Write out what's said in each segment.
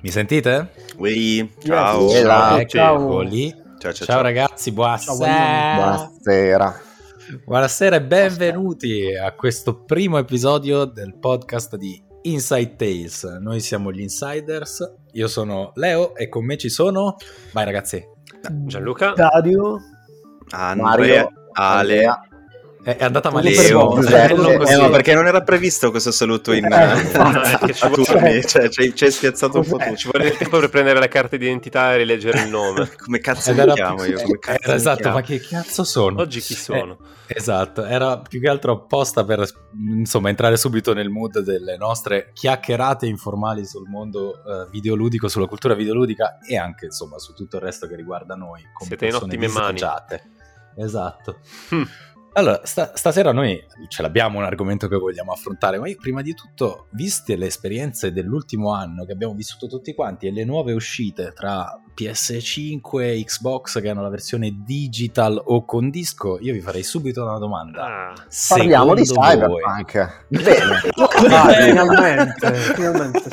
Mi sentite? Oui, ciao. Yes. Ciao. Eccoli. Ciao, ciao, Ciao ciao. ragazzi, buonasera. Buonasera. Buonasera e benvenuti a questo primo episodio del podcast di Inside Tales. Noi siamo gli Insiders. Io sono Leo e con me ci sono. Vai ragazzi. Gianluca? Dario, Andre, Mario, Ale, Andrea. È è andata malissimo. Eh, non Eh, così. no, perché non era previsto questo saluto in Eh, eh, ci vuole- turni, cioè, ci hai- spiazzato un po' tu. Ci vuole del tempo per prendere la carta d'identità e rileggere il nome. Come cazzo mi chiamo più- io? Come cazzo era mi esatto, chiamo? ma che cazzo sono? Oggi chi sono? Eh, esatto, era più che altro apposta per insomma entrare subito nel mood delle nostre chiacchierate informali sul mondo eh, videoludico, sulla cultura videoludica e anche insomma su tutto il resto che riguarda noi come Siete in ottime mani. Esatto. Allora, sta- stasera noi ce l'abbiamo un argomento che vogliamo affrontare, ma io prima di tutto, viste le esperienze dell'ultimo anno che abbiamo vissuto tutti quanti e le nuove uscite tra PS5 e Xbox che hanno la versione digital o con disco, io vi farei subito una domanda. Ah, Parliamo di Secondo voi- Cyberpunk. Bene. Dai, finalmente, finalmente.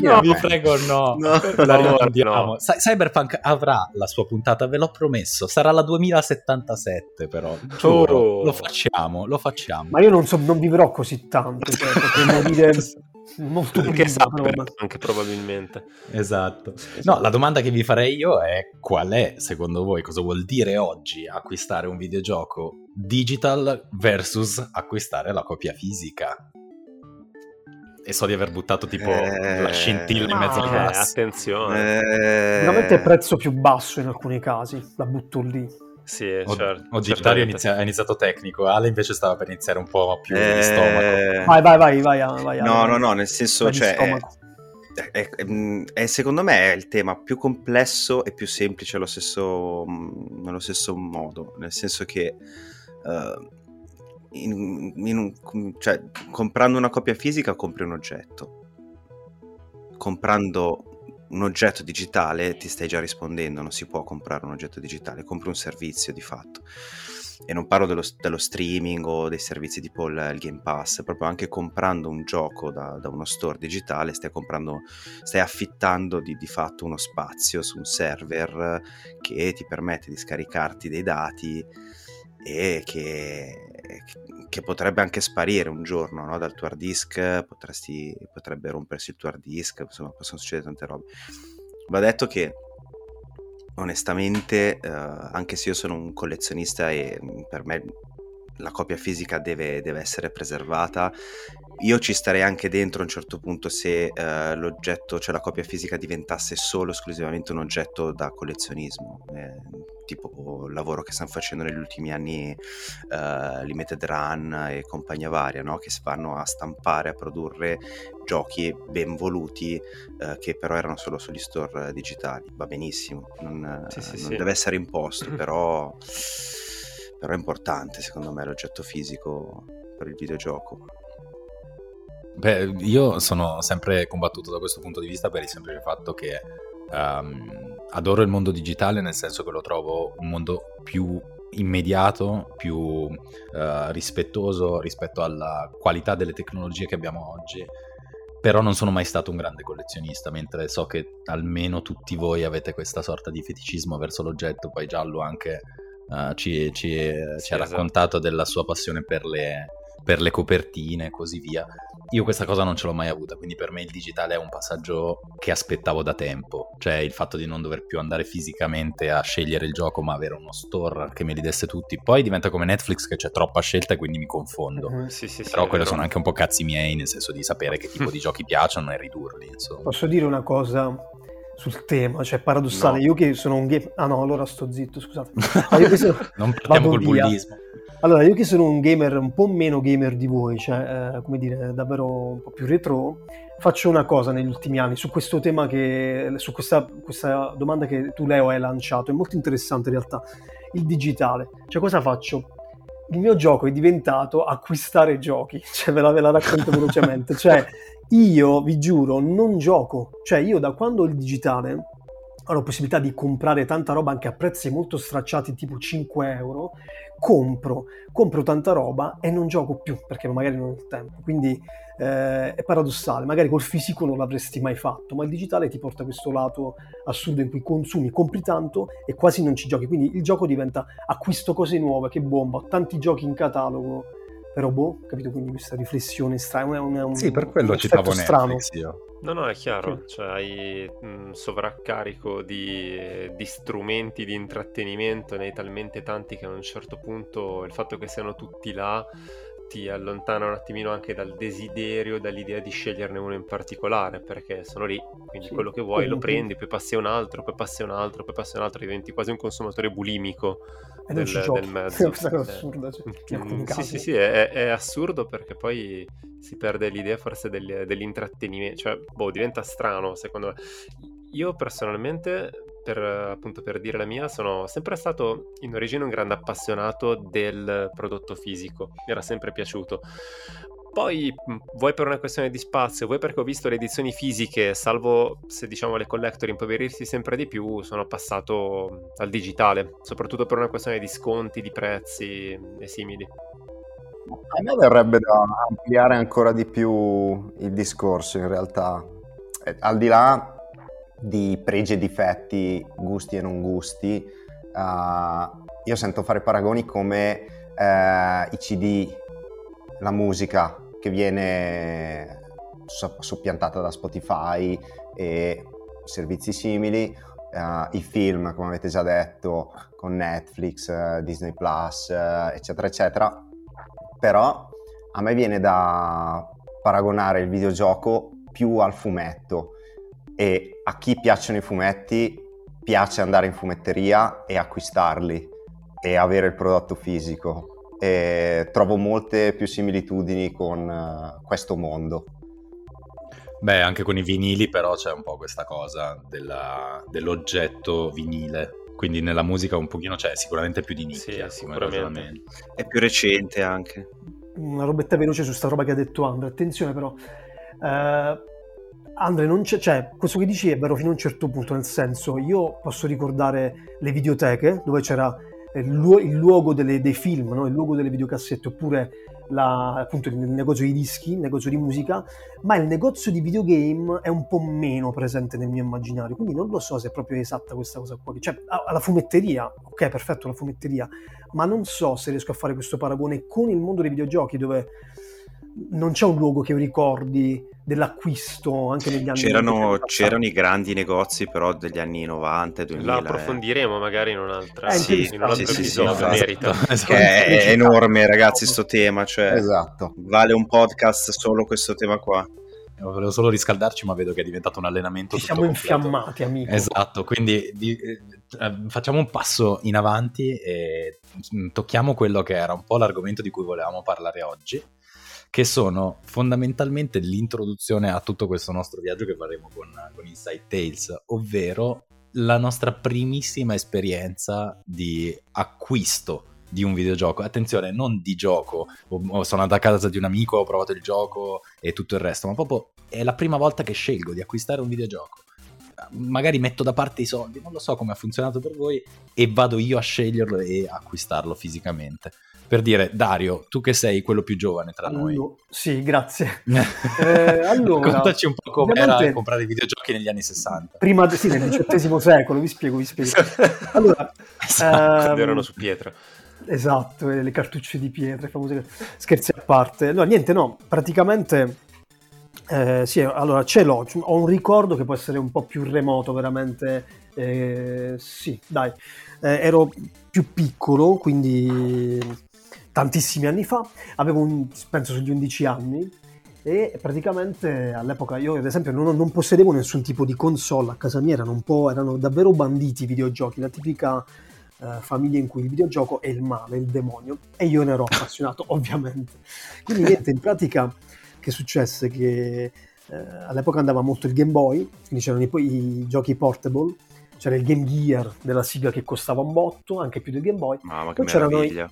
No, vi prego, no. No. La rimandiamo. no. Cy- Cyberpunk avrà la sua puntata, ve l'ho promesso. Sarà la 2077, però. Giuro. Oh. Lo facciamo, lo facciamo. Ma io non, so, non vivrò così tanto, cioè, potremmo dire molto prima. Che sa però, ma- anche probabilmente. Esatto. No, la domanda che vi farei io è qual è, secondo voi, cosa vuol dire oggi acquistare un videogioco digital versus acquistare la copia fisica? E so di aver buttato tipo Eh, la scintilla in ah, mezzo al Eh, gas. attenzione. Eh, Veramente è prezzo più basso in alcuni casi, la butto lì. Sì, O- certo. Oggi. Dario inizia- ha iniziato tecnico, Ale invece stava per iniziare un po' più eh, di stomaco. Vai, vai, vai, vai. vai, No, vai. no, no, nel senso, cioè, è, è- è- secondo me è il tema più complesso e più semplice allo stesso, mm, nello stesso modo, nel senso che eh, in- in un- cioè, comprando una copia fisica compri un oggetto, comprando un oggetto digitale ti stai già rispondendo, non si può comprare un oggetto digitale, compri un servizio di fatto. E non parlo dello, dello streaming o dei servizi tipo il, il Game Pass, proprio anche comprando un gioco da, da uno store digitale stai comprando, stai affittando di, di fatto uno spazio su un server che ti permette di scaricarti dei dati e che, che potrebbe anche sparire un giorno no? dal tuo hard disk, potresti, potrebbe rompersi il tuo hard disk, insomma possono succedere tante robe. Va detto che onestamente, eh, anche se io sono un collezionista e mh, per me la copia fisica deve, deve essere preservata, io ci starei anche dentro a un certo punto se eh, l'oggetto, cioè la copia fisica diventasse solo esclusivamente un oggetto da collezionismo, eh, tipo il lavoro che stanno facendo negli ultimi anni eh, Limited Run e compagnia varia, no? che si vanno a stampare, a produrre giochi ben voluti eh, che però erano solo sugli store eh, digitali. Va benissimo, non, Sì, sì, non sì. deve essere imposto, però, però è importante secondo me l'oggetto fisico per il videogioco. Beh, io sono sempre combattuto da questo punto di vista per il semplice fatto che ehm, adoro il mondo digitale nel senso che lo trovo un mondo più immediato, più eh, rispettoso rispetto alla qualità delle tecnologie che abbiamo oggi. Però non sono mai stato un grande collezionista, mentre so che almeno tutti voi avete questa sorta di feticismo verso l'oggetto. Poi Giallo anche eh, ci, ci- ci ha esatto. raccontato della sua passione per le, per le copertine e così via. Io questa cosa non ce l'ho mai avuta, quindi per me il digitale è un passaggio che aspettavo da tempo, cioè il fatto di non dover più andare fisicamente a scegliere il gioco, ma avere uno store che me li desse tutti. Poi diventa come Netflix che c'è troppa scelta e quindi mi confondo. Mhm. Sì, sì, sì, Però quello sono anche un po' cazzi miei, nel senso di sapere che tipo di giochi piacciono e ridurli, insomma. Posso dire una cosa sul tema, cioè paradossale, No. io che sono un game... Ah no, allora sto zitto, scusate. Ma io che sono- non partiamo col via. bullismo. Allora, io che sono un gamer un po' meno gamer di voi, cioè, eh, come dire, davvero un po' più retro, faccio una cosa negli ultimi anni su questo tema che, su questa, questa domanda che tu Leo hai lanciato, è molto interessante in realtà, il digitale. Cioè, cosa faccio? Il mio gioco è diventato acquistare giochi, cioè ve la, ve la racconto velocemente, cioè io vi giuro non gioco, cioè io da quando ho il digitale ho la possibilità di comprare tanta roba anche a prezzi molto stracciati, tipo 5 euro, compro, compro tanta roba e non gioco più perché magari non ho il tempo. Quindi eh, è paradossale, magari col fisico non l'avresti mai fatto, ma il digitale ti porta a questo lato assurdo in cui consumi, compri tanto e quasi non ci giochi. Quindi il gioco diventa acquisto cose nuove, che bomba, ho tanti giochi in catalogo. Boh, capito? Quindi questa riflessione strana, è un, è un, Sì, per quello un citavo effetto strano. Netflix io. No, no, è chiaro, cioè hai un sovraccarico di, di strumenti di intrattenimento, ne hai talmente tanti che a un certo punto il fatto che siano tutti là ti allontana un attimino anche dal desiderio, dall'idea di sceglierne uno in particolare, perché sono lì, quindi Sì, quello che vuoi lo prendi, poi passi a un altro, poi passi a un altro, poi passi a un altro, diventi quasi un consumatore bulimico del, del mezzo. Questa cosa Eh, assurda, cioè, mm, alcuni sì, sì, sì, è, è assurdo perché poi si perde l'idea forse del- dell'intrattenimento, cioè, boh, diventa strano secondo me. Io personalmente, per, appunto per dire la mia, sono sempre stato in origine un grande appassionato del prodotto fisico, mi era sempre piaciuto. Poi, vuoi per una questione di spazio, vuoi perché ho visto le edizioni fisiche, salvo se diciamo le collector impoverirsi sempre di più, sono passato al digitale, soprattutto per una questione di sconti, di prezzi e simili. A me verrebbe da ampliare ancora di più il discorso in realtà, Eh, al di là di pregi e difetti, gusti e non gusti, eh, io sento fare paragoni come eh, i CD, la musica che viene so- soppiantata da Spotify e servizi simili, eh, i film, come avete già detto, con Netflix, eh, Disney Plus, eh, eccetera, eccetera. Però a me viene da paragonare il videogioco più al fumetto. E a chi piacciono i fumetti piace andare in fumetteria e acquistarli e avere il prodotto fisico e trovo molte più similitudini con eh, questo mondo. Beh, anche con i vinili però c'è un po' questa cosa della- dell'oggetto vinile. Quindi nella musica un pochino c'è sicuramente più di nicchia Sì, sicuramente. È più recente anche. una robetta veloce su sta roba che ha detto Andre. Attenzione però, eh, Andre, non c'è, cioè, questo che dici è vero fino a un certo punto, nel senso, io posso ricordare le videoteche dove c'era eh, il, luo- il luogo delle- dei film, no? il luogo delle videocassette, oppure la- appunto il negozio di dischi, il negozio di musica, ma il negozio di videogame è un po' meno presente nel mio immaginario, quindi non lo so se è proprio esatta questa cosa qua. Cioè, alla fumetteria, ok, perfetto, la fumetteria, ma non so se riesco a fare questo paragone con il mondo dei videogiochi dove non c'è un luogo che ricordi dell'acquisto anche negli anni C'erano, c'erano i grandi negozi però degli anni 90 e 2000. La eh. approfondiremo magari in un'altra Eh, Sì, in un altro sì, sì, sì, episodio, merita. Esatto. Che è, è enorme ragazzi sto tema, cioè Esatto. vale un podcast solo questo tema qua. Volevo solo riscaldarci, ma vedo che è diventato un allenamento ci tutto siamo completo. infiammati amico Esatto, quindi di- eh, eh, facciamo un passo in avanti e mm, tocchiamo quello che era un po' l'argomento di cui volevamo parlare oggi, che sono fondamentalmente l'introduzione a tutto questo nostro viaggio che faremo con, con Inside Tales, ovvero la nostra primissima esperienza di acquisto di un videogioco. Attenzione, non di gioco, o, sono andato a casa di un amico, ho provato il gioco e tutto il resto, ma proprio è la prima volta che scelgo di acquistare un videogioco magari metto da parte i soldi, non lo so come ha funzionato per voi, e vado io a sceglierlo e acquistarlo fisicamente. Per dire, Dario, tu che sei quello più giovane tra noi, Allo- sì grazie Eh, allora, contaci un po' com'era comprare i videogiochi negli anni 60. prima sì, nel XVIII secolo vi spiego vi spiego allora Esatto. Ehm, erano su pietra. Esatto, e le cartucce di pietra, i famosi scherzi a parte. No, niente, no, praticamente eh, sì, allora ce l'ho, ho un ricordo che può essere un po' più remoto, veramente. eh, sì, dai, Eh, ero più piccolo, quindi tantissimi anni fa, avevo un, penso sugli 11 anni e praticamente all'epoca io ad esempio non, non possedevo nessun tipo di console a casa mia, erano un po', erano davvero banditi i videogiochi, la tipica eh, famiglia in cui il videogioco è il male, il demonio e io ne ero appassionato ovviamente. Quindi niente, in pratica che successe che eh, all'epoca andava molto il Game Boy, quindi c'erano i, i giochi portable, c'era il Game Gear della Siga che costava un botto, anche più del Game Boy. Mamma che Poi c'erano i-.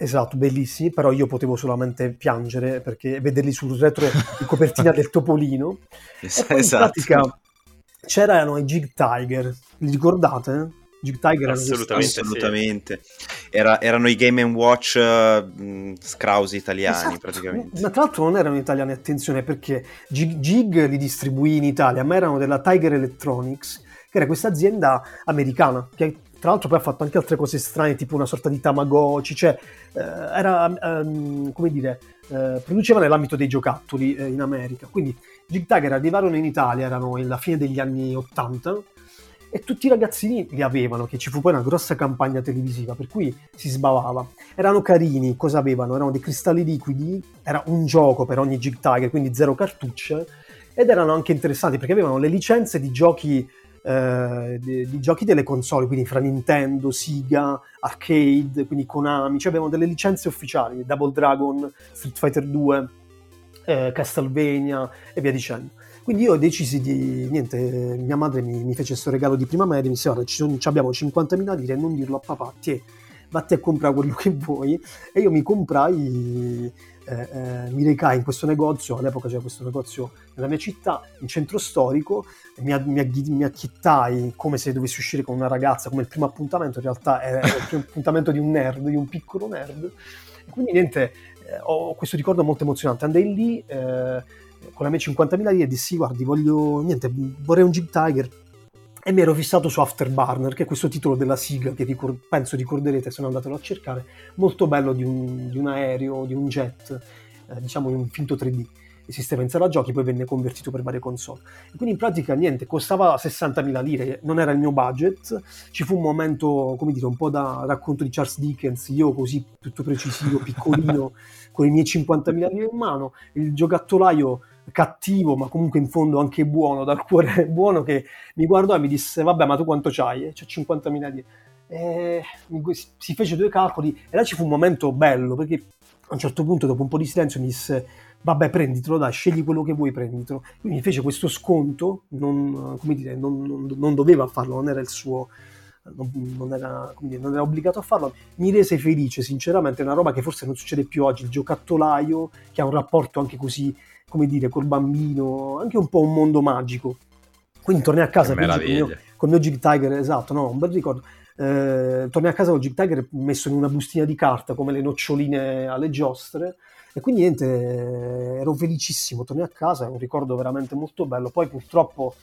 Esatto, bellissimi, però io potevo solamente piangere perché vederli sul retro di copertina del Topolino. E poi in esatto. pratica c'erano i Jig Tiger, li ricordate? Jig Tiger Assolutamente, Assolutamente. Era, erano i Game Watch uh, scrausi italiani Esatto. praticamente. Ma tra l'altro non erano italiani, attenzione, perché Jig, Jig li distribuì in Italia, ma erano della Tiger Electronics, che era questa azienda americana, che tra l'altro poi ha fatto anche altre cose strane, tipo una sorta di Tamagotchi, cioè eh, era, ehm, come dire, eh, produceva nell'ambito dei giocattoli eh, in America. Quindi Jig Tiger arrivarono in Italia, erano alla fine degli anni 80, e tutti i ragazzini li avevano, che ci fu poi una grossa campagna televisiva, per cui si sbavava. Erano carini, cosa avevano? Erano dei cristalli liquidi, era un gioco per ogni Jig Tiger, quindi zero cartucce, ed erano anche interessanti perché avevano le licenze di giochi, eh, di, di giochi delle console, quindi fra Nintendo, Sega, Arcade, quindi Konami, cioè avevano delle licenze ufficiali, Double Dragon, Street Fighter 2, eh, Castlevania e via dicendo. Quindi io decisi di, niente, mia madre mi, mi fece questo regalo di prima media, mi disse guarda ci, abbiamo 50.000 lire, non dirlo a papà, ti vatti a comprare quello che vuoi. E io mi comprai, eh, eh, mi recai in questo negozio, all'epoca c'era questo negozio nella mia città, in centro storico, e mi, mi, mi acchittai come se dovessi uscire con una ragazza, come il primo appuntamento, in realtà era il primo appuntamento di un nerd, di un piccolo nerd, e quindi niente, eh, ho questo ricordo molto emozionante, andai lì... eh, con la mia 50.000 lire dissi guardi voglio niente vorrei un Jig Tiger e mi ero fissato su Afterburner che è questo titolo della sigla che ricor- penso ricorderete se non andatelo a cercare molto bello di un, di un aereo di un jet eh, diciamo in un finto 3D esisteva in sala giochi poi venne convertito per varie console. E quindi in pratica niente costava 60.000 lire non era il mio budget. Ci fu un momento come dire un po' da racconto di Charles Dickens io così tutto precisivo piccolino con i miei 50.000 lire in mano il giocattolaio cattivo ma comunque in fondo anche buono dal cuore buono che mi guardò e mi disse vabbè ma tu quanto c'hai? E c'ho 50.000 lire e mi- si fece due calcoli e là ci fu un momento bello perché a un certo punto dopo un po' di silenzio mi disse vabbè prenditelo dai scegli quello che vuoi prenditelo quindi mi fece questo sconto non, come dire, non, non- non doveva farlo non era il suo non, era, dire, non era obbligato a farlo mi rese felice sinceramente è una roba che forse non succede più oggi il giocattolaio che ha un rapporto anche così come dire col bambino anche un po' un mondo magico quindi tornai a casa felice col mio, meraviglia. col mio Jig Tiger esatto no un bel ricordo eh, tornai a casa con il Jig Tiger messo in una bustina di carta come le noccioline alle giostre e quindi niente ero felicissimo tornai a casa è un ricordo veramente molto bello poi purtroppo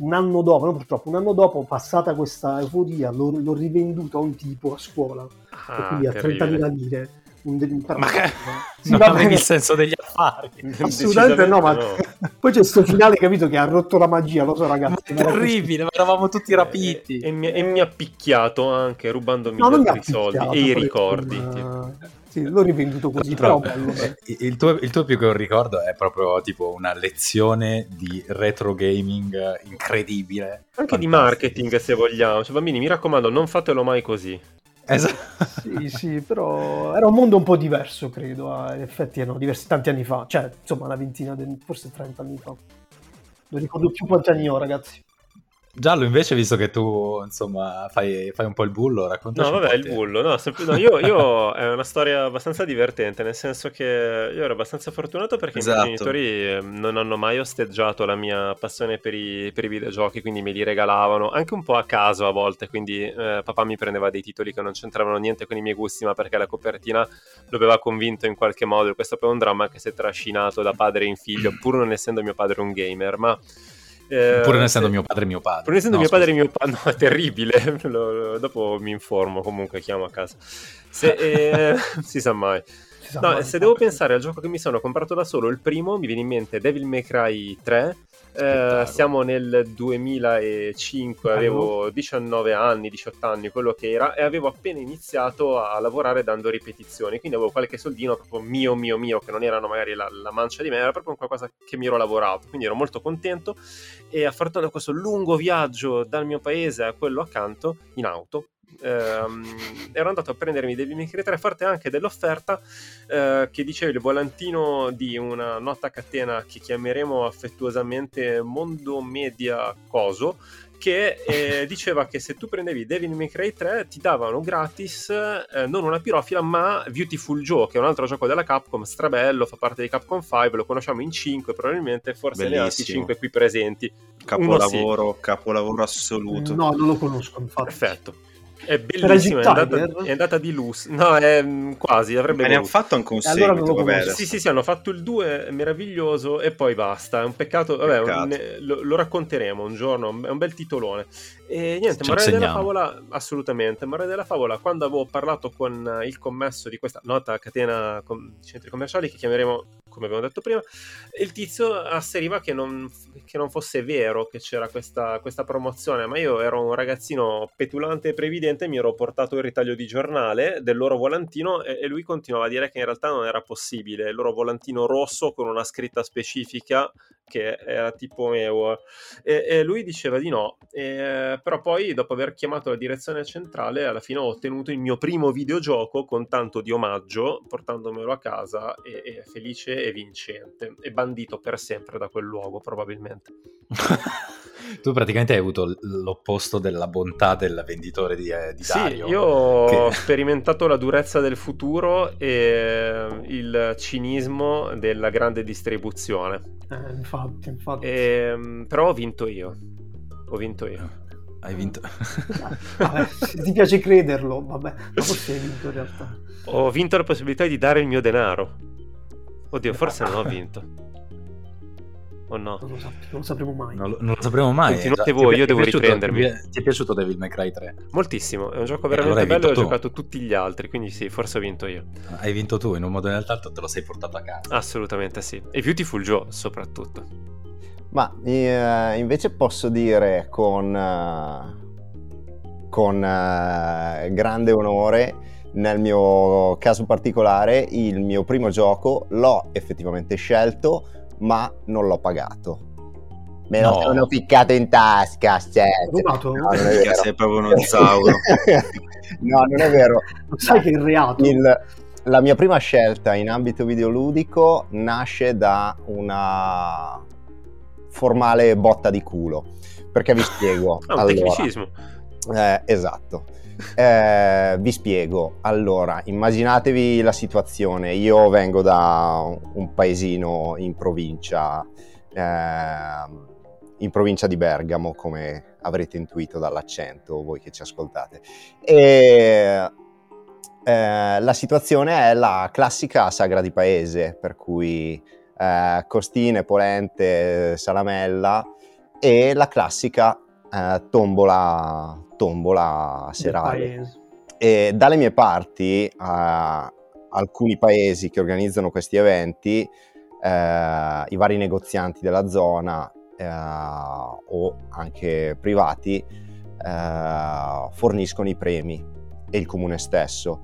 un anno dopo, no purtroppo, un anno dopo, passata questa euforia, l'ho, l'ho rivenduto a un tipo a scuola, Ah, quindi a terribile. 30.000 lire. Però- Ma che... Sì, non avevi il senso degli affari. Assolutamente no, ma poi c'è sto finale, capito, che ha rotto la magia, lo so ragazzi. è ma terribile, ma eravamo tutti rapiti. E, e mi, e mi ha picchiato anche rubandomi No, altri soldi e i ricordi. tipo. Sì, l'ho rivenduto così, Però, però bello. eh, il, tuo, il tuo più che un ricordo è proprio tipo una lezione di retro gaming incredibile. Anche di Fantastica. marketing se vogliamo. Cioè, bambini, mi raccomando, non fatelo mai così. Esatto. Sì, sì, però era un mondo un po' diverso, credo. eh, In effetti erano diversi tanti anni fa, cioè, insomma, una ventina, forse 30 anni fa. Non ricordo più quanti anni ho, ragazzi. Giallo, invece, visto che tu, insomma, fai, fai un po' il bullo, raccontaci No, un vabbè, po' il te. bullo. No, sempre- no, io, io- è una storia abbastanza divertente, nel senso che io ero abbastanza fortunato perché i Esatto. miei genitori eh, non hanno mai osteggiato la mia passione per i, per i videogiochi, quindi me li regalavano anche un po' a caso a volte. Quindi eh, papà mi prendeva dei titoli che non c'entravano niente con i miei gusti, ma perché la copertina lo aveva convinto in qualche modo. Questo poi è un dramma che si è trascinato da padre in figlio, pur non essendo mio padre un gamer, ma. Eh, Pur non essendo se- mio padre mio padre. Pur essendo No, mio padre e scusa. mio padre, no, è terribile. Lo- lo- dopo mi informo, comunque chiamo a casa. Se, eh, si sa mai. Si sa No, mai. se devo pensare al gioco che mi sono comprato da solo, il primo mi viene in mente Devil May Cry 3. Eh, siamo nel 2005, avevo 19 anni, 18 anni, quello che era, e avevo appena iniziato a lavorare dando ripetizioni. Quindi avevo qualche soldino proprio mio, mio, mio, che non erano magari la, la mancia di me, era proprio qualcosa che mi ero lavorato. Quindi ero molto contento e affrontando questo lungo viaggio dal mio paese a quello accanto in auto ehm, ero andato a prendermi Devil May Cry 3 forte anche dell'offerta eh, che diceva il volantino di una nota catena che chiameremo affettuosamente Mondo Media Coso che eh, diceva che se tu prendevi Devil May Cry 3 ti davano gratis eh, non una pirofila ma Beautiful Joe che è un altro gioco della Capcom strabello fa parte di Capcom 5 lo conosciamo in 5 probabilmente forse Bellissimo. ne altri 5 qui presenti Capolavoro, capolavoro assoluto. No, non lo conosco, infatti. perfetto è bellissimo, è andata, Tiger? è andata di lusso. No, è mm, quasi, avrebbe Ma ne hanno fatto anche un allora seguito, lo vabbè. Sì, sì, sì, hanno fatto il 2 meraviglioso e poi basta. È un peccato. Vabbè, Peccato. ne- lo, lo racconteremo un giorno. È un bel titolone. E niente, lo morale della favola, assolutamente. Morale della favola, quando avevo parlato con eh, il commesso di questa nota catena com- di centri commerciali che chiameremo, come abbiamo detto prima, il tizio asseriva che non, che non fosse vero che c'era questa, questa promozione, ma io ero un ragazzino petulante e previdente, mi ero portato il ritaglio di giornale del loro volantino e, e lui continuava a dire che in realtà non era possibile, il loro volantino rosso con una scritta specifica che era tipo Mewar e, e lui diceva di no, E, però poi dopo aver chiamato la direzione centrale alla fine ho ottenuto il mio primo videogioco con tanto di omaggio portandomelo a casa e, e felice e vincente e bandito per sempre da quel luogo probabilmente. tu praticamente hai avuto l'opposto della bontà del venditore di, eh, di Sì, Dario. io ho che- sperimentato la durezza del futuro e il cinismo della grande distribuzione. Eh, infatti, infatti. E, però ho vinto io. Ho vinto io. Hai vinto. Vabbè, se ti piace crederlo, vabbè, ma forse hai vinto in realtà. Ho vinto la possibilità di dare il mio denaro. Oddio, forse non ho vinto. O no? Non lo, sap- non lo sapremo mai. non, lo, non lo sapremo mai. Continuate Già- voi, io devo piaciuto- riprendermi. Ti è, ti è piaciuto Devil May Cry 3? Moltissimo, è un gioco Eh, allora veramente hai bello ho tu. giocato tutti gli altri, quindi sì, forse ho vinto io. Hai vinto tu, in un modo o nell'altro te lo sei portato a casa. Assolutamente sì. E Beautiful Joe soprattutto. Ma eh, invece posso dire con, eh, con eh, grande onore, nel mio caso particolare, il mio primo gioco l'ho effettivamente scelto, ma non l'ho pagato. Me lo No. sono ficcato in tasca. Rubato? No, non è sei proprio uno zauro. no, non è vero. Lo sai che è il reato? Il- la mia prima scelta in ambito videoludico nasce da una formale botta di culo. Perché vi spiego. Ah, un Allora, tecnicismo. eh, esatto. Eh, vi spiego. Allora, immaginatevi la situazione. Io vengo da un paesino in provincia, ehm, in provincia di Bergamo, come avrete intuito dall'accento voi che ci ascoltate. E eh, la situazione è la classica sagra di paese, per cui eh, costine, polente, salamella e la classica eh, tombola, tombola serale. E dalle mie parti, eh, alcuni paesi che organizzano questi eventi, eh, i vari negozianti della zona eh, o anche privati, eh, forniscono i premi e il comune stesso.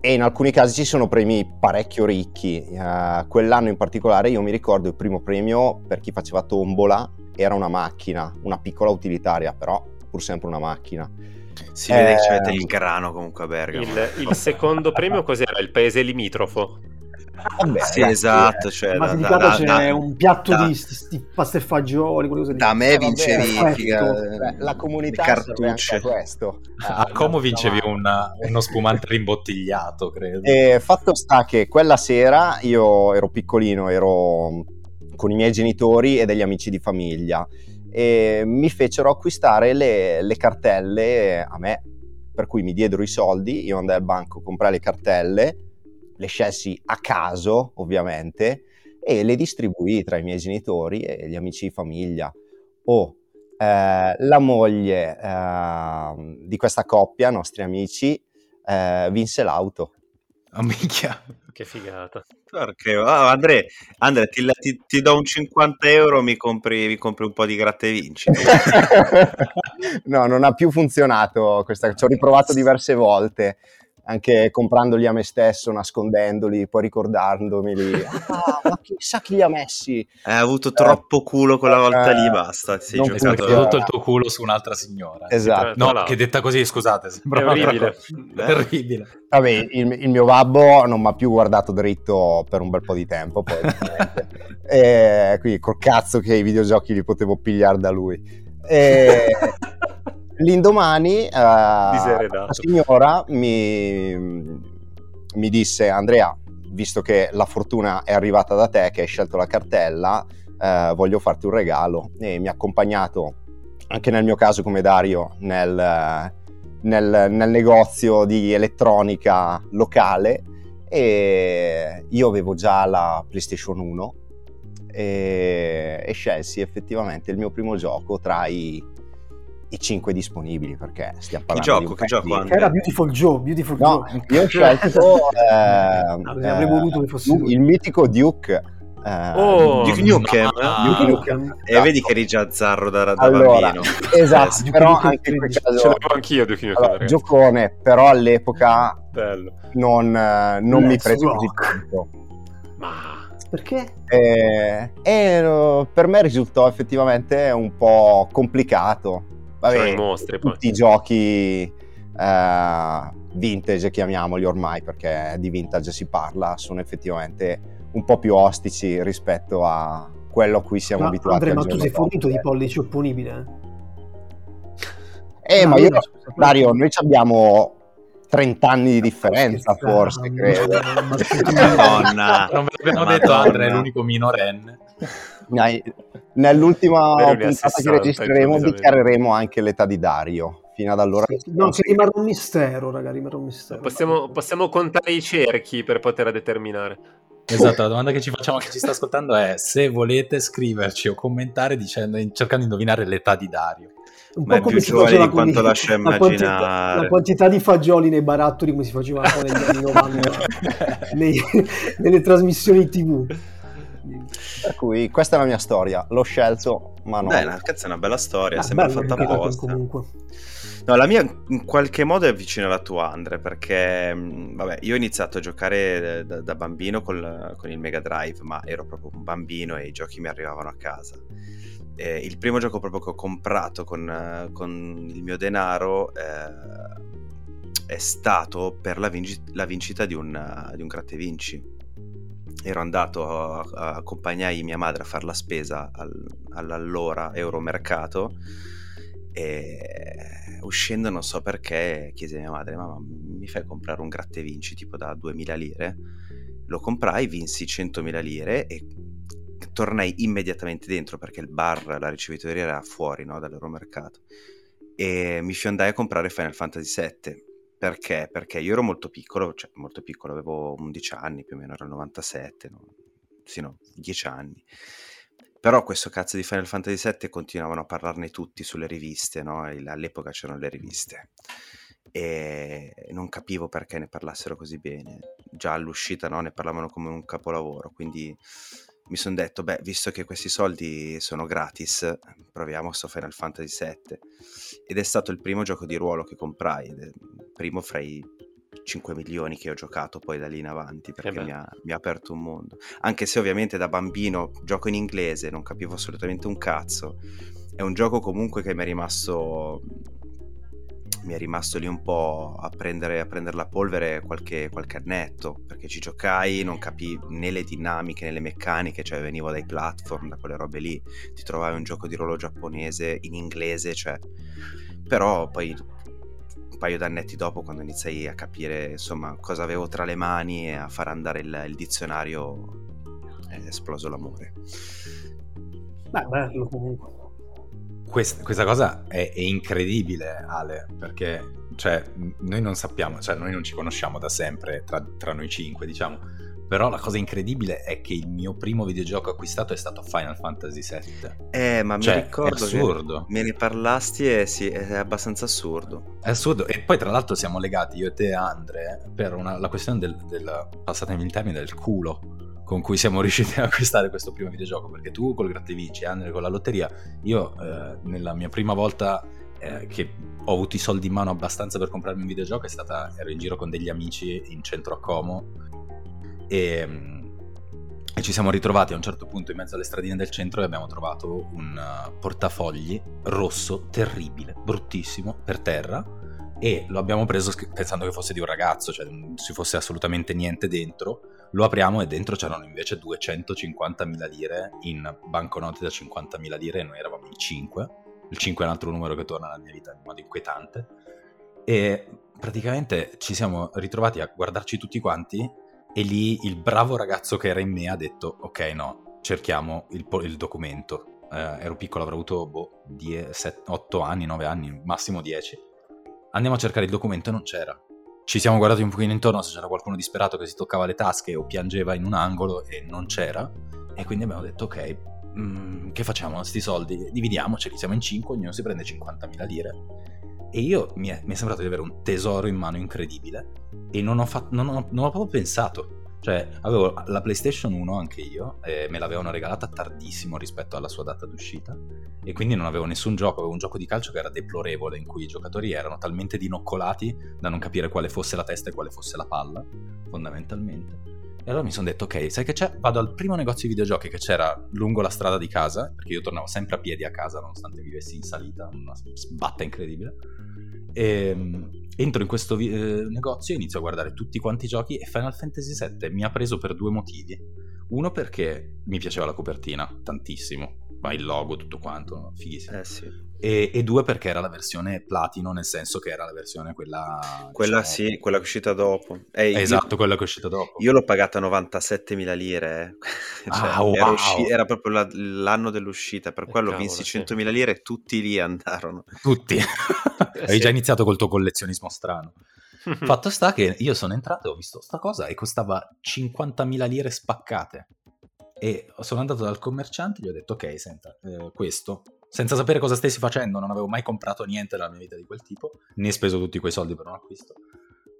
E in alcuni casi ci sono premi parecchio ricchi. Eh, quell'anno in particolare io mi ricordo il primo premio per chi faceva tombola era una macchina, una piccola utilitaria, però pur sempre una macchina. Si vede che Eh, avete il grano comunque a Bergamo. Il, il secondo premio cos'era? Il paese limitrofo. Vabbè, Sì, ragazzi, esatto. Cioè, Ma da, di da- da- c'è da- un piatto da- di sti, sti pasta e fagioli, lì. da me Eh, vincevi vabbè, la comunità cartucce. a questo. A Eh, Como vincevi una- uno spumante rimbottigliato, credo. E fatto sta che quella sera io ero piccolino, ero con i miei genitori e degli amici di famiglia e mi fecero acquistare le, le cartelle a me, per cui mi diedero i soldi, io andai al banco, comprai le cartelle, le scelsi a caso ovviamente e le distribuì tra i miei genitori e gli amici di famiglia. Oh, eh, la moglie eh, di questa coppia, nostri amici, eh, vinse l'auto. Oh, minchia. Che figata. Porca- ah, Andre, Andre, ti, ti- ti do un 50 euro, mi compri, mi compri un po' di gratta e vinci. no, non ha più funzionato questa, ci ho riprovato diverse volte. Anche comprandoli a me stesso, nascondendoli, poi ricordandomeli. Ah, ma chissà chi li ha messi. Hai avuto troppo culo quella volta lì, Eh, basta. Ti sei non Hai giocato... funziona. tutto il tuo culo su un'altra signora. Esatto. No, Tra- che detta così, scusate, sembra È orribile. Terribile. Vabbè, il, il mio babbo non mi ha più guardato dritto per un bel po' di tempo, poi e quindi col cazzo che i videogiochi li potevo pigliare da lui. E l'indomani Diseredato. la signora mi, mi disse Andrea, visto che la fortuna è arrivata da te, che hai scelto la cartella, eh, voglio farti un regalo e mi ha accompagnato anche nel mio caso come Dario nel, nel, nel negozio di elettronica locale e io avevo già la PlayStation 1 e, e scelsi effettivamente il mio primo gioco tra i, i cinque disponibili perché stiamo parlando gioco? di Che gioco? Che era Beautiful Joe, Beautiful No, Joe. io ho scelto eh, Avrei voluto che fosse lui. il mitico Duke. eh, Oh, Duke Nukem? ma- Duke Nukem. E vedi che eri già zarro da, da Allora, bambino. Esatto, Eh, però Duke anche in quel 13. Ce caso l'avevo anch'io Duke Nukem, allora, giocone, però all'epoca Bello. non, eh, non mi prese così tanto. Ma... Perché? E, e, eh, per me risultò effettivamente un po' complicato. Vabbè, i mostri poi. tutti i giochi eh, vintage, chiamiamoli ormai, perché di vintage si parla, sono effettivamente un po' più ostici rispetto a quello a cui siamo Ma, abituati Andrea, al ma tu sei fornito di pollici opponibile? Eh, No, ma io, Dario, noi ci abbiamo 30 anni di differenza, forse, credo. Madonna. Non ve l'abbiamo detto, Andrea è l'unico minorenne. Nell'ultima Vero, puntata 60 che registreremo dichiareremo anche l'età di Dario. Fino ad allora... No, che rimarrà un mistero, raga, rimarrà un mistero. Possiamo, possiamo contare i cerchi per poter determinare. Esatto, la domanda che ci facciamo a chi ci sta ascoltando è se volete scriverci o commentare dicendo, cercando di indovinare l'età di Dario. Un Ma è come si faceva di quanto lascia la quantità, immaginare. la quantità di fagioli nei barattoli come si faceva po' negli anni 90 nei- nelle trasmissioni tv. Per cui questa è la mia storia. L'ho scelto, ma no. Dai, una, cazzo, è una bella storia, Ah, sembra bello fatta apposta. comunque. No, la mia in qualche modo è vicina alla tua, Andre, perché mh, vabbè, io ho iniziato a giocare da, da bambino col- con il Mega Drive, ma ero proprio un bambino e i giochi mi arrivavano a casa. Eh, il primo gioco proprio che ho comprato con, eh, con il mio denaro eh, è stato per la, vinci- la vincita di un, eh, di un gratte vinci. Ero andato a, a accompagnai mia madre a fare la spesa al- all'allora Euromercato e uscendo non so perché chiese a mia madre mamma mi fai comprare un gratte vinci tipo da 2000 lire? Lo comprai vinsi 100.000 lire e tornai immediatamente dentro perché il bar la ricevitoria era fuori no, dall'Euromercato. E mi fiondai a comprare Final Fantasy VII perché? Perché io ero molto piccolo, cioè molto piccolo, avevo 11 anni più o meno, ero il 97, no? sì no, 10 anni. Però questo cazzo di Final Fantasy VII continuavano a parlarne tutti sulle riviste, no? All'epoca c'erano le riviste e non capivo perché ne parlassero così bene. Già all'uscita no? ne parlavano come un capolavoro, quindi mi sono detto, beh, visto che questi soldi sono gratis, proviamo sto Final Fantasy VII. Ed è stato il primo gioco di ruolo che comprai, il primo fra i 5 milioni che ho giocato poi da lì in avanti, perché beh. mi ha, mi ha aperto un mondo. Anche se ovviamente da bambino gioco in inglese, non capivo assolutamente un cazzo. È un gioco comunque che mi è rimasto mi è rimasto lì un po' a prendere, a prendere la polvere qualche, qualche annetto perché ci giocai, non capii né le dinamiche né le meccaniche, cioè venivo dai platform, da quelle robe lì, ti trovavi un gioco di ruolo giapponese in inglese, cioè però poi un paio d'annetti dopo quando iniziai a capire insomma cosa avevo tra le mani e a far andare il, il dizionario è esploso l'amore. Beh, bello comunque. Quest- questa cosa è, è incredibile, Ale, perché cioè, noi non sappiamo, cioè noi non ci conosciamo da sempre tra, tra noi cinque, diciamo. Però la cosa incredibile è che il mio primo videogioco acquistato è stato Final Fantasy VII. Eh, ma mi Cioè, è ricordo che assurdo. me ne parlasti e sì, è abbastanza assurdo. È assurdo. E poi, tra l'altro, siamo legati io e te, Andre, per una- la questione del, del passatemi il termine del culo con cui siamo riusciti ad acquistare questo primo videogioco. Perché tu col gratte vinci, Andre con la lotteria. Io, eh, nella mia prima volta eh, che ho avuto i soldi in mano abbastanza per comprarmi un videogioco è stata, ero in giro con degli amici in centro a Como e e ci siamo ritrovati a un certo punto in mezzo alle stradine del centro e abbiamo trovato un uh, portafogli rosso, terribile, bruttissimo, per terra e lo abbiamo preso pensando che fosse di un ragazzo, cioè non ci fosse assolutamente niente dentro. Lo apriamo e dentro c'erano invece 250.000 lire in banconote da 50.000 lire e noi eravamo in 5. Il 5 è un altro numero che torna nella mia vita in modo inquietante. E praticamente ci siamo ritrovati a guardarci tutti quanti e lì il bravo ragazzo che era in me ha detto, ok, no, cerchiamo il, il documento. Eh, ero piccolo, avrò avuto boh, 8 anni, 9 anni, massimo 10. Andiamo a cercare il documento e non c'era. Ci siamo guardati un pochino intorno se c'era qualcuno disperato che si toccava le tasche o piangeva in un angolo e non c'era. E quindi abbiamo detto, ok, mm, che facciamo con questi soldi? Dividiamoceli, siamo in 5, ognuno si prende 50.000 lire e io mi è, mi è, sembrato di avere un tesoro in mano incredibile e non ho, fatto, non ho, non ho proprio pensato. Cioè, avevo la PlayStation 1 anche io, e me l'avevano regalata tardissimo rispetto alla sua data d'uscita, e quindi non avevo nessun gioco, avevo un gioco di calcio che era deplorevole, in cui i giocatori erano talmente dinoccolati da non capire quale fosse la testa e quale fosse la palla, fondamentalmente. E allora mi sono detto, ok, sai che c'è? Vado al primo negozio di videogiochi che c'era lungo la strada di casa, perché io tornavo sempre a piedi a casa, nonostante vivessi in salita, una sbatta incredibile e, ehm, entro in questo vi- eh, negozio e inizio a guardare tutti quanti i giochi e Final Fantasy VII mi ha preso per due motivi. Uno perché mi piaceva la copertina tantissimo, ma il logo, tutto quanto, fighissimo. Eh sì. E, e, due perché era la versione platino, nel senso che era la versione quella... Quella diciamo... sì, quella che è uscita dopo. Eh, esatto, io, quella che è uscita dopo. Io l'ho pagata 97.000 lire. cioè, ah, wow. era, usci- era, proprio la, l'anno dell'uscita, per quello cavolo, vinsi sì. 100.000 lire e tutti lì andarono. Tutti. Hai sì. già iniziato col tuo collezionismo strano. Fatto sta che io sono entrato e ho visto sta cosa e costava 50.000 lire spaccate. E sono andato dal commerciante e gli ho detto ok, senta, eh, questo senza sapere cosa stessi facendo, non avevo mai comprato niente nella mia vita di quel tipo, né speso tutti quei soldi per un acquisto.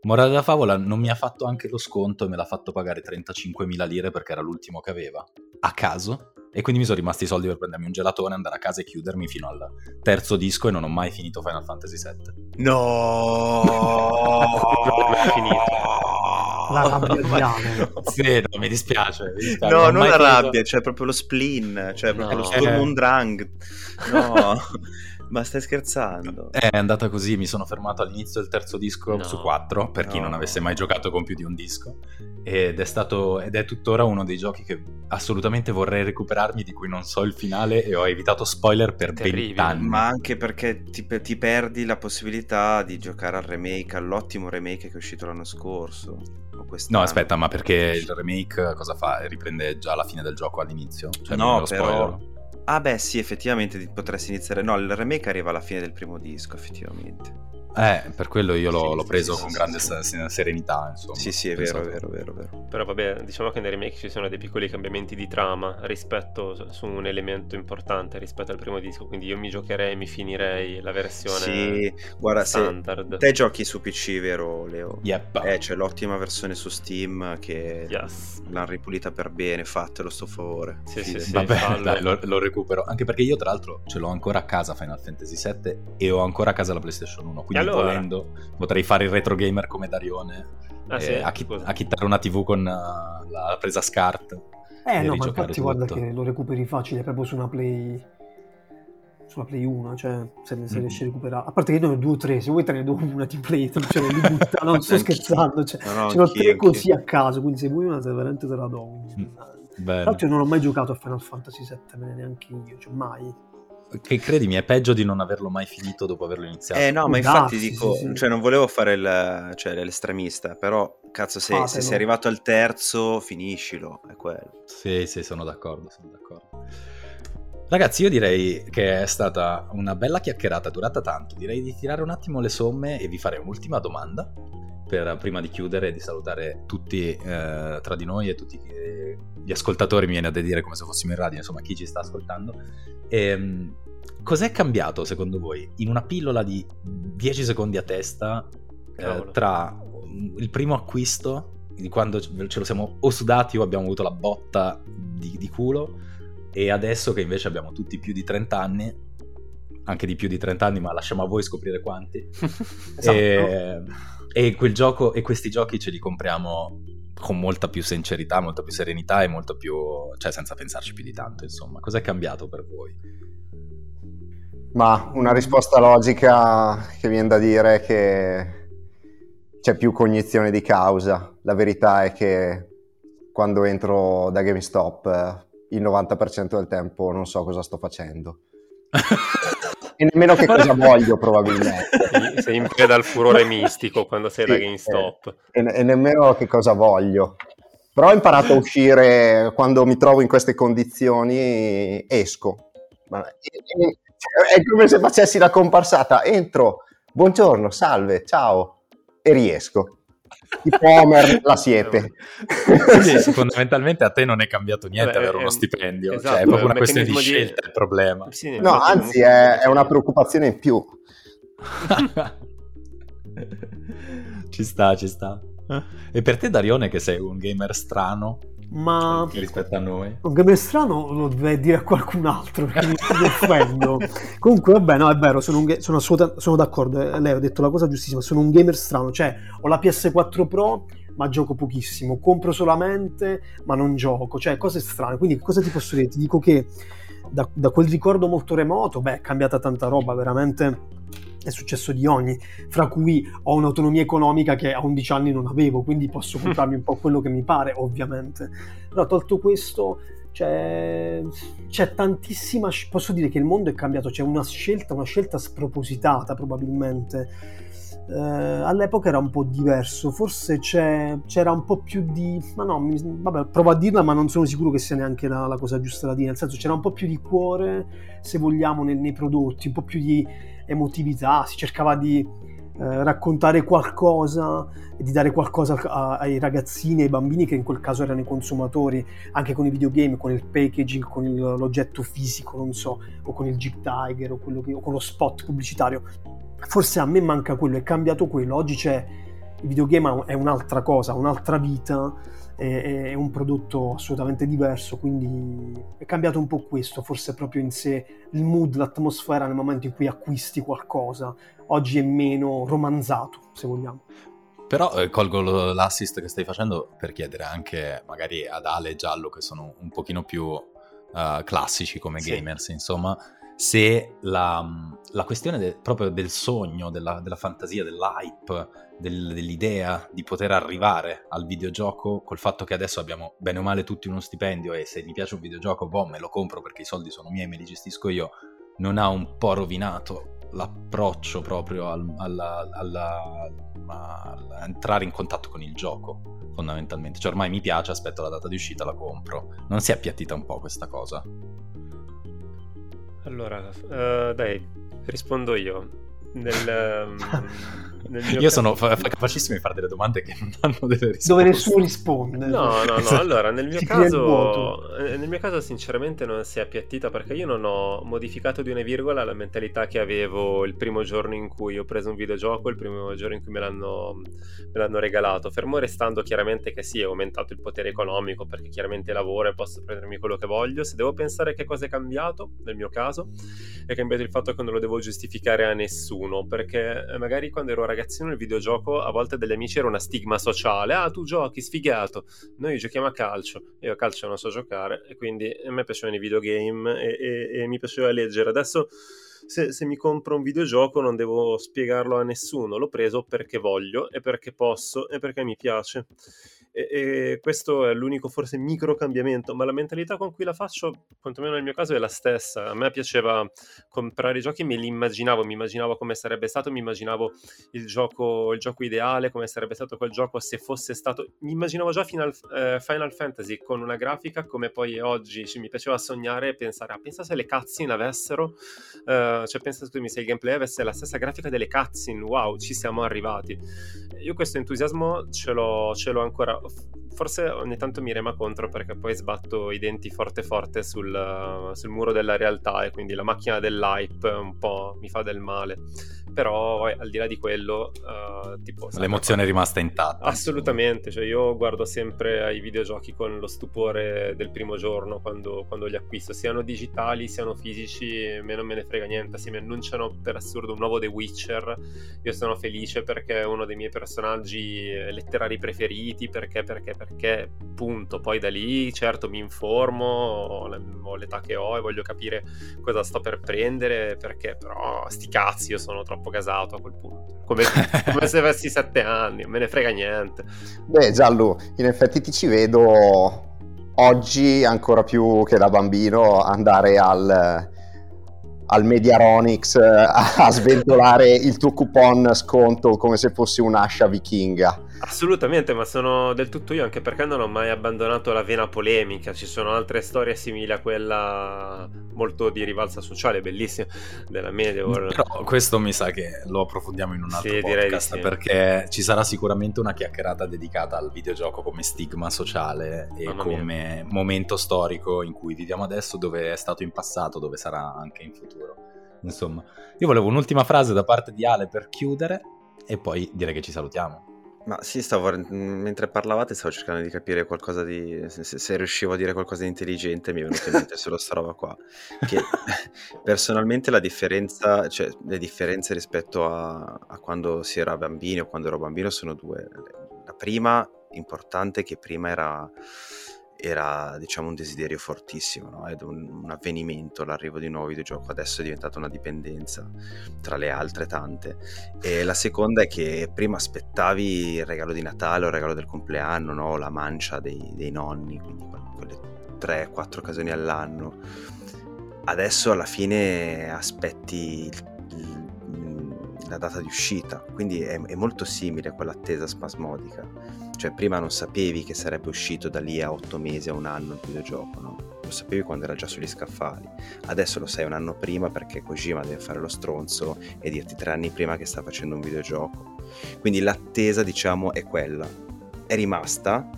Morale della favola non mi ha fatto anche lo sconto e me l'ha fatto pagare 35.000 lire perché era l'ultimo che aveva, a caso, e quindi mi sono rimasti i soldi per prendermi un gelatone, andare a casa e chiudermi fino al terzo disco e non ho mai finito Final Fantasy VII. No! finito. La rabbia di Ale. Sì, no, mi dispiace. Mi dispiace. No, non, non la rabbia, cioè proprio lo spleen, cioè proprio no. lo Sturm und Drang. No. Ma stai scherzando? È andata così, mi sono fermato all'inizio del terzo disco no. su quattro, per chi non avesse mai giocato con più di un disco. Ed è stato, ed è tuttora uno dei giochi che assolutamente vorrei recuperarmi, di cui non so il finale e ho evitato spoiler per vent'anni. Ma anche perché ti, ti, perdi la possibilità di giocare al remake, all'ottimo remake che è uscito l'anno scorso. No, aspetta, ma perché il remake cosa fa? Riprende già la fine del gioco all'inizio? Cioè, no, però... Ah beh sì, effettivamente potresti iniziare... No, il remake arriva alla fine del primo disco, effettivamente. Eh, per quello io l'ho, sì, l'ho preso sì, con sì, grande serenità, insomma. Sì, sì, è vero, è vero, vero, vero. Però vabbè, diciamo che nei remake ci sono dei piccoli cambiamenti di trama rispetto su un elemento importante rispetto al primo disco, quindi io mi giocherei, mi finirei la versione sì, guarda, standard. te giochi su PC, vero Leo? Yep. Eh, c'è l'ottima versione su Steam che yes. l'hanno ripulita per bene, fatelo sto favore. Sì, sì, sì, Vabbè, dai, lo, lo, recupero, anche perché io tra l'altro ce l'ho ancora a casa Final Fantasy VII e ho ancora a casa la PlayStation 1, quindi allora... volendo potrei fare il retro gamer come Darione ah, eh, sì? acchittare una TV con uh, la presa SCART eh no ma infatti tutto. guarda che lo recuperi facile proprio su una Play sulla Play 1 cioè se, se mm. riesci a recuperare a parte che io ne ho due o tre se vuoi te ne do una di Play cioè, li butta, non sto scherzando cioè, no, no, ce l'ho tre così a caso quindi se vuoi una te veramente te la do mm. tra l'altro io non ho mai giocato a Final Fantasy VII neanche io cioè mai che credimi, è peggio di non averlo mai finito dopo averlo iniziato. Eh no, ma infatti ah, dico, sì, sì. cioè non volevo fare il, cioè, l'estremista, però cazzo se, se sei arrivato al terzo finiscilo, è quello. Sì, sì, sono d'accordo, sono d'accordo. Ragazzi, io direi che è stata una bella chiacchierata, durata tanto. Direi di tirare un attimo le somme e vi fare un'ultima domanda per, prima di chiudere e di salutare tutti eh, tra di noi e tutti gli ascoltatori, mi viene da dire come se fossimo in radio, insomma chi ci sta ascoltando. E, ehm, cos'è cambiato secondo voi in una pillola di 10 secondi a testa eh, tra il primo acquisto, di quando ce lo siamo o sudati o abbiamo avuto la botta di, di culo, e adesso che invece abbiamo tutti più di 30 anni, anche di più di 30 anni, ma lasciamo a voi scoprire quanti. Esatto. E, e quel gioco e questi giochi ce li compriamo con molta più sincerità, molta più serenità e molto più, cioè senza pensarci più di tanto, insomma. Cos'è cambiato per voi? Ma una risposta logica che viene da dire è che c'è più cognizione di causa. La verità è che quando entro da GameStop il 90% del tempo non so cosa sto facendo. e nemmeno che cosa voglio probabilmente. Sei in preda al furore mistico quando sei sì, da GameStop. E, e, nemmeno che cosa voglio. Però ho imparato a uscire quando mi trovo in queste condizioni, esco. È come se facessi la comparsata, entro, buongiorno, salve, ciao, e riesco. Tipo Homer la siepe. Sì, fondamentalmente a te non è cambiato niente Beh, avere uno stipendio, esatto, cioè è proprio una questione di scelta di... il problema. Sì, no, anzi è, è una preoccupazione in più. ci sta, ci sta. E per te Darione che sei un gamer strano, ma rispetto a noi. un gamer strano lo dovrei dire a qualcun altro perché mi, mi offendo. Comunque vabbè no è vero sono, ga- sono, assoluta- sono d'accordo. Eh, lei ha detto la cosa giustissima sono un gamer strano. Cioè ho la PS4 Pro ma gioco pochissimo. Compro solamente ma non gioco. Cioè cose strane. Quindi cosa ti posso dire? Ti dico che da, da quel ricordo molto remoto beh è cambiata tanta roba veramente è successo di ogni, fra cui ho un'autonomia economica che a 11 anni non avevo, quindi posso comprarmi un po' quello che mi pare, ovviamente. Però tolto questo, c'è, c'è tantissima, posso dire che il mondo è cambiato, c'è una scelta, una scelta spropositata probabilmente. Uh, all'epoca era un po' diverso, forse c'era un po' più di... ma no, mi, vabbè, provo a dirla, ma non sono sicuro che sia neanche la, la, cosa giusta da dire, nel senso c'era un po' più di cuore, se vogliamo, nei, nei prodotti, un po' più di emotività, si cercava di eh, raccontare qualcosa e di dare qualcosa a, ai ragazzini ai bambini che in quel caso erano i consumatori, anche con i videogame, con il packaging, con il, l'oggetto fisico, non so, o con il Jeep Tiger o, che, o con lo spot pubblicitario. Forse a me manca quello, è cambiato quello, oggi c'è il videogame è un'altra cosa, un'altra vita è, è, un prodotto assolutamente diverso, quindi è cambiato un po' questo, forse proprio in sé il mood, l'atmosfera nel momento in cui acquisti qualcosa. Oggi è meno romanzato, se vogliamo. Però eh, colgo l'assist che stai facendo per chiedere anche magari ad Ale e Giallo, che sono un pochino più uh, classici come gamers, sì. insomma, se la, la questione de, proprio del sogno, della, della fantasia, dell'hype, del, dell'idea di poter arrivare al videogioco col fatto che adesso abbiamo bene o male tutti uno stipendio e se mi piace un videogioco, boh, me lo compro perché i soldi sono miei, me li gestisco io, non ha un po' rovinato l'approccio proprio al, alla, alla, alla, entrare in contatto con il gioco fondamentalmente. Cioè ormai mi piace aspetto la data di uscita la compro. Non si è appiattita un po' questa cosa? Allora uh, dai rispondo io nel, nel Io caso... sono fa- capacissimo di fare delle domande che non hanno delle risposte. Dove nessuno risponde. No, no, no. Allora, nel mio, caso, eh, nel mio caso, sinceramente, non si è appiattita perché io non ho modificato di una virgola la mentalità che avevo il primo giorno in cui ho preso un videogioco, il primo giorno in cui me l'hanno, me l'hanno regalato. Fermo restando chiaramente che sì, è aumentato il potere economico perché chiaramente lavoro e posso prendermi quello che voglio. Se devo pensare che cosa è cambiato, nel mio caso, è cambiato il fatto che non lo devo giustificare a nessuno nessuno, perché eh, magari quando ero ragazzino il videogioco a volte degli amici era una stigma sociale, ah tu giochi, sfigato, noi giochiamo a calcio, io a calcio non so giocare e quindi a me piacevano i videogame e, e, e mi piaceva leggere, adesso se, se, mi compro un videogioco non devo spiegarlo a nessuno, l'ho preso perché voglio e perché posso e perché mi piace e, e, questo è l'unico forse micro cambiamento, ma la mentalità con cui la faccio, quantomeno nel mio caso, è la stessa. A me piaceva comprare i giochi, me li immaginavo, mi immaginavo come sarebbe stato, mi immaginavo il gioco, il gioco ideale, come sarebbe stato quel gioco se fosse stato... Mi immaginavo già Final, eh, Final Fantasy con una grafica come poi oggi, cioè, mi piaceva sognare e pensare, ah, pensa se le cutscene avessero, uh, cioè pensa se il gameplay avesse la stessa grafica delle cutscene, wow, ci siamo arrivati. Io questo entusiasmo ce l'ho, ce l'ho ancora of forse ogni tanto mi rema contro perché poi sbatto i denti forte forte sul, sul muro della realtà e quindi la macchina dell'hype un po' mi fa del male. Però al di là di quello uh, tipo, l'emozione è rimasta intatta assolutamente cioè io guardo sempre ai videogiochi con lo stupore del primo giorno quando, quando li acquisto siano digitali siano fisici me non me ne frega niente. Se mi annunciano per assurdo un nuovo The Witcher io sono felice perché è uno dei miei personaggi letterari preferiti perché perché perché punto poi da lì certo mi informo ho l'età che ho e voglio capire cosa sto per prendere perché però sti cazzi io sono troppo casato a quel punto come, come se avessi sette anni me ne frega niente beh Giallo in effetti ti ci vedo oggi ancora più che da bambino andare al al Mediaronix eh, a sventolare il tuo coupon sconto come se fossi un'ascia vichinga. Assolutamente, ma sono del tutto io, anche perché non ho mai abbandonato la vena polemica. Ci sono altre storie simili a quella molto di rivalsa sociale, bellissima, della Medieval. Però questo mi sa che lo approfondiamo in un altro sì, podcast, sì. perché ci sarà sicuramente una chiacchierata dedicata al videogioco come stigma sociale e Mamma come mia. momento storico in cui viviamo adesso, dove è stato in passato, dove sarà anche in futuro. Insomma, io volevo un'ultima frase da parte di Ale per chiudere e poi direi che ci salutiamo. Ma sì, stavo, mentre parlavate stavo cercando di capire qualcosa di... Se, se riuscivo a dire qualcosa di intelligente mi è venuto in mente solo sta roba qua. Che personalmente la differenza, cioè le differenze rispetto a, a quando si era bambini o quando ero bambino sono due. La prima, importante, che prima era era diciamo un desiderio fortissimo no? ed un, un, avvenimento l'arrivo di un nuovo videogioco adesso è diventata una dipendenza tra le altre tante e la seconda è che prima aspettavi il regalo di Natale o il regalo del compleanno no? la mancia dei, dei nonni quindi quelle 3-4 occasioni all'anno adesso alla fine aspetti il la data di uscita, quindi è, è molto simile a quell'attesa spasmodica. Cioè prima non sapevi che sarebbe uscito da lì a otto mesi, a un anno il videogioco, no? Lo sapevi quando era già sugli scaffali. Adesso lo sai un anno prima perché Kojima deve fare lo stronzo e dirti tre anni prima che sta facendo un videogioco. Quindi l'attesa, diciamo, è quella. È rimasta,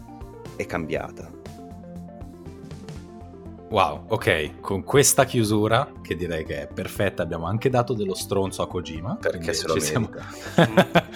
è cambiata Wow, ok, con questa chiusura, che direi che è perfetta, abbiamo anche dato dello stronzo a Kojima. Perché se lo ci siamo...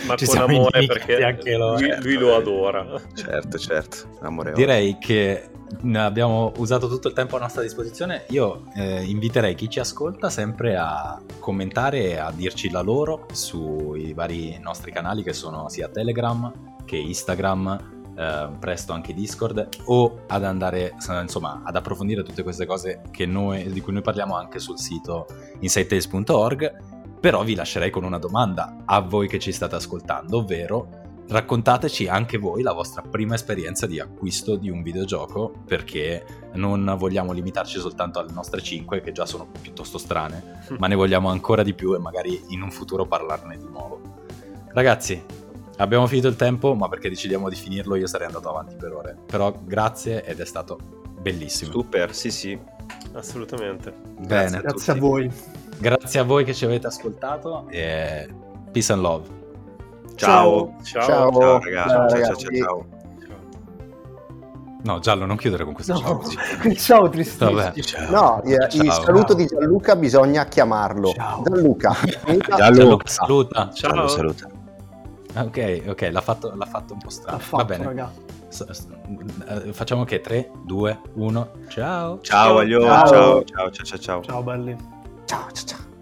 Ma ci con amore, perché anche lo... Lui, lui, lo adora. Certo, certo, amore. Direi che abbiamo usato tutto il tempo a nostra disposizione. Io eh, inviterei chi ci ascolta sempre a commentare e a dirci la loro sui vari nostri canali che sono sia Telegram che Instagram eh, presto anche Discord o ad andare insomma ad approfondire tutte queste cose noi, di cui noi parliamo anche sul sito insighttales.org però vi lascerei con una domanda a voi che ci state ascoltando ovvero raccontateci anche voi la vostra prima esperienza di acquisto di un videogioco perché non vogliamo limitarci soltanto alle nostre 5 che già sono piuttosto strane ma ne vogliamo ancora di più e magari in un futuro parlarne di nuovo. Ragazzi Abbiamo finito il tempo, ma perché decidiamo di finirlo io sarei andato avanti per ore. Però grazie ed è stato bellissimo. Super, sì sì. Assolutamente. Bene. Grazie a, a voi. Grazie a voi che ci avete ascoltato e peace and love. Ciao. Ciao, ciao, ciao ragazzi. Ciao, ciao, ciao, ciao. No, Giallo, non chiudere con questo no. ciao. ciao, Tristissimo. No, il, ciao. il saluto di Gianluca bisogna chiamarlo. Ciao. Gianluca. Gianluca, Gianluca saluta. Ciao. Gianluca, saluta. Ok, ok, l'ha fatto, l'ha fatto un po' strano. Fatto, Va bene. Raga. Eh, facciamo che 3, 2, 1, ciao. Ciao, ciao, ciao, ciao, ciao, ciao. Ciao belli. Ciao, ciao, ciao.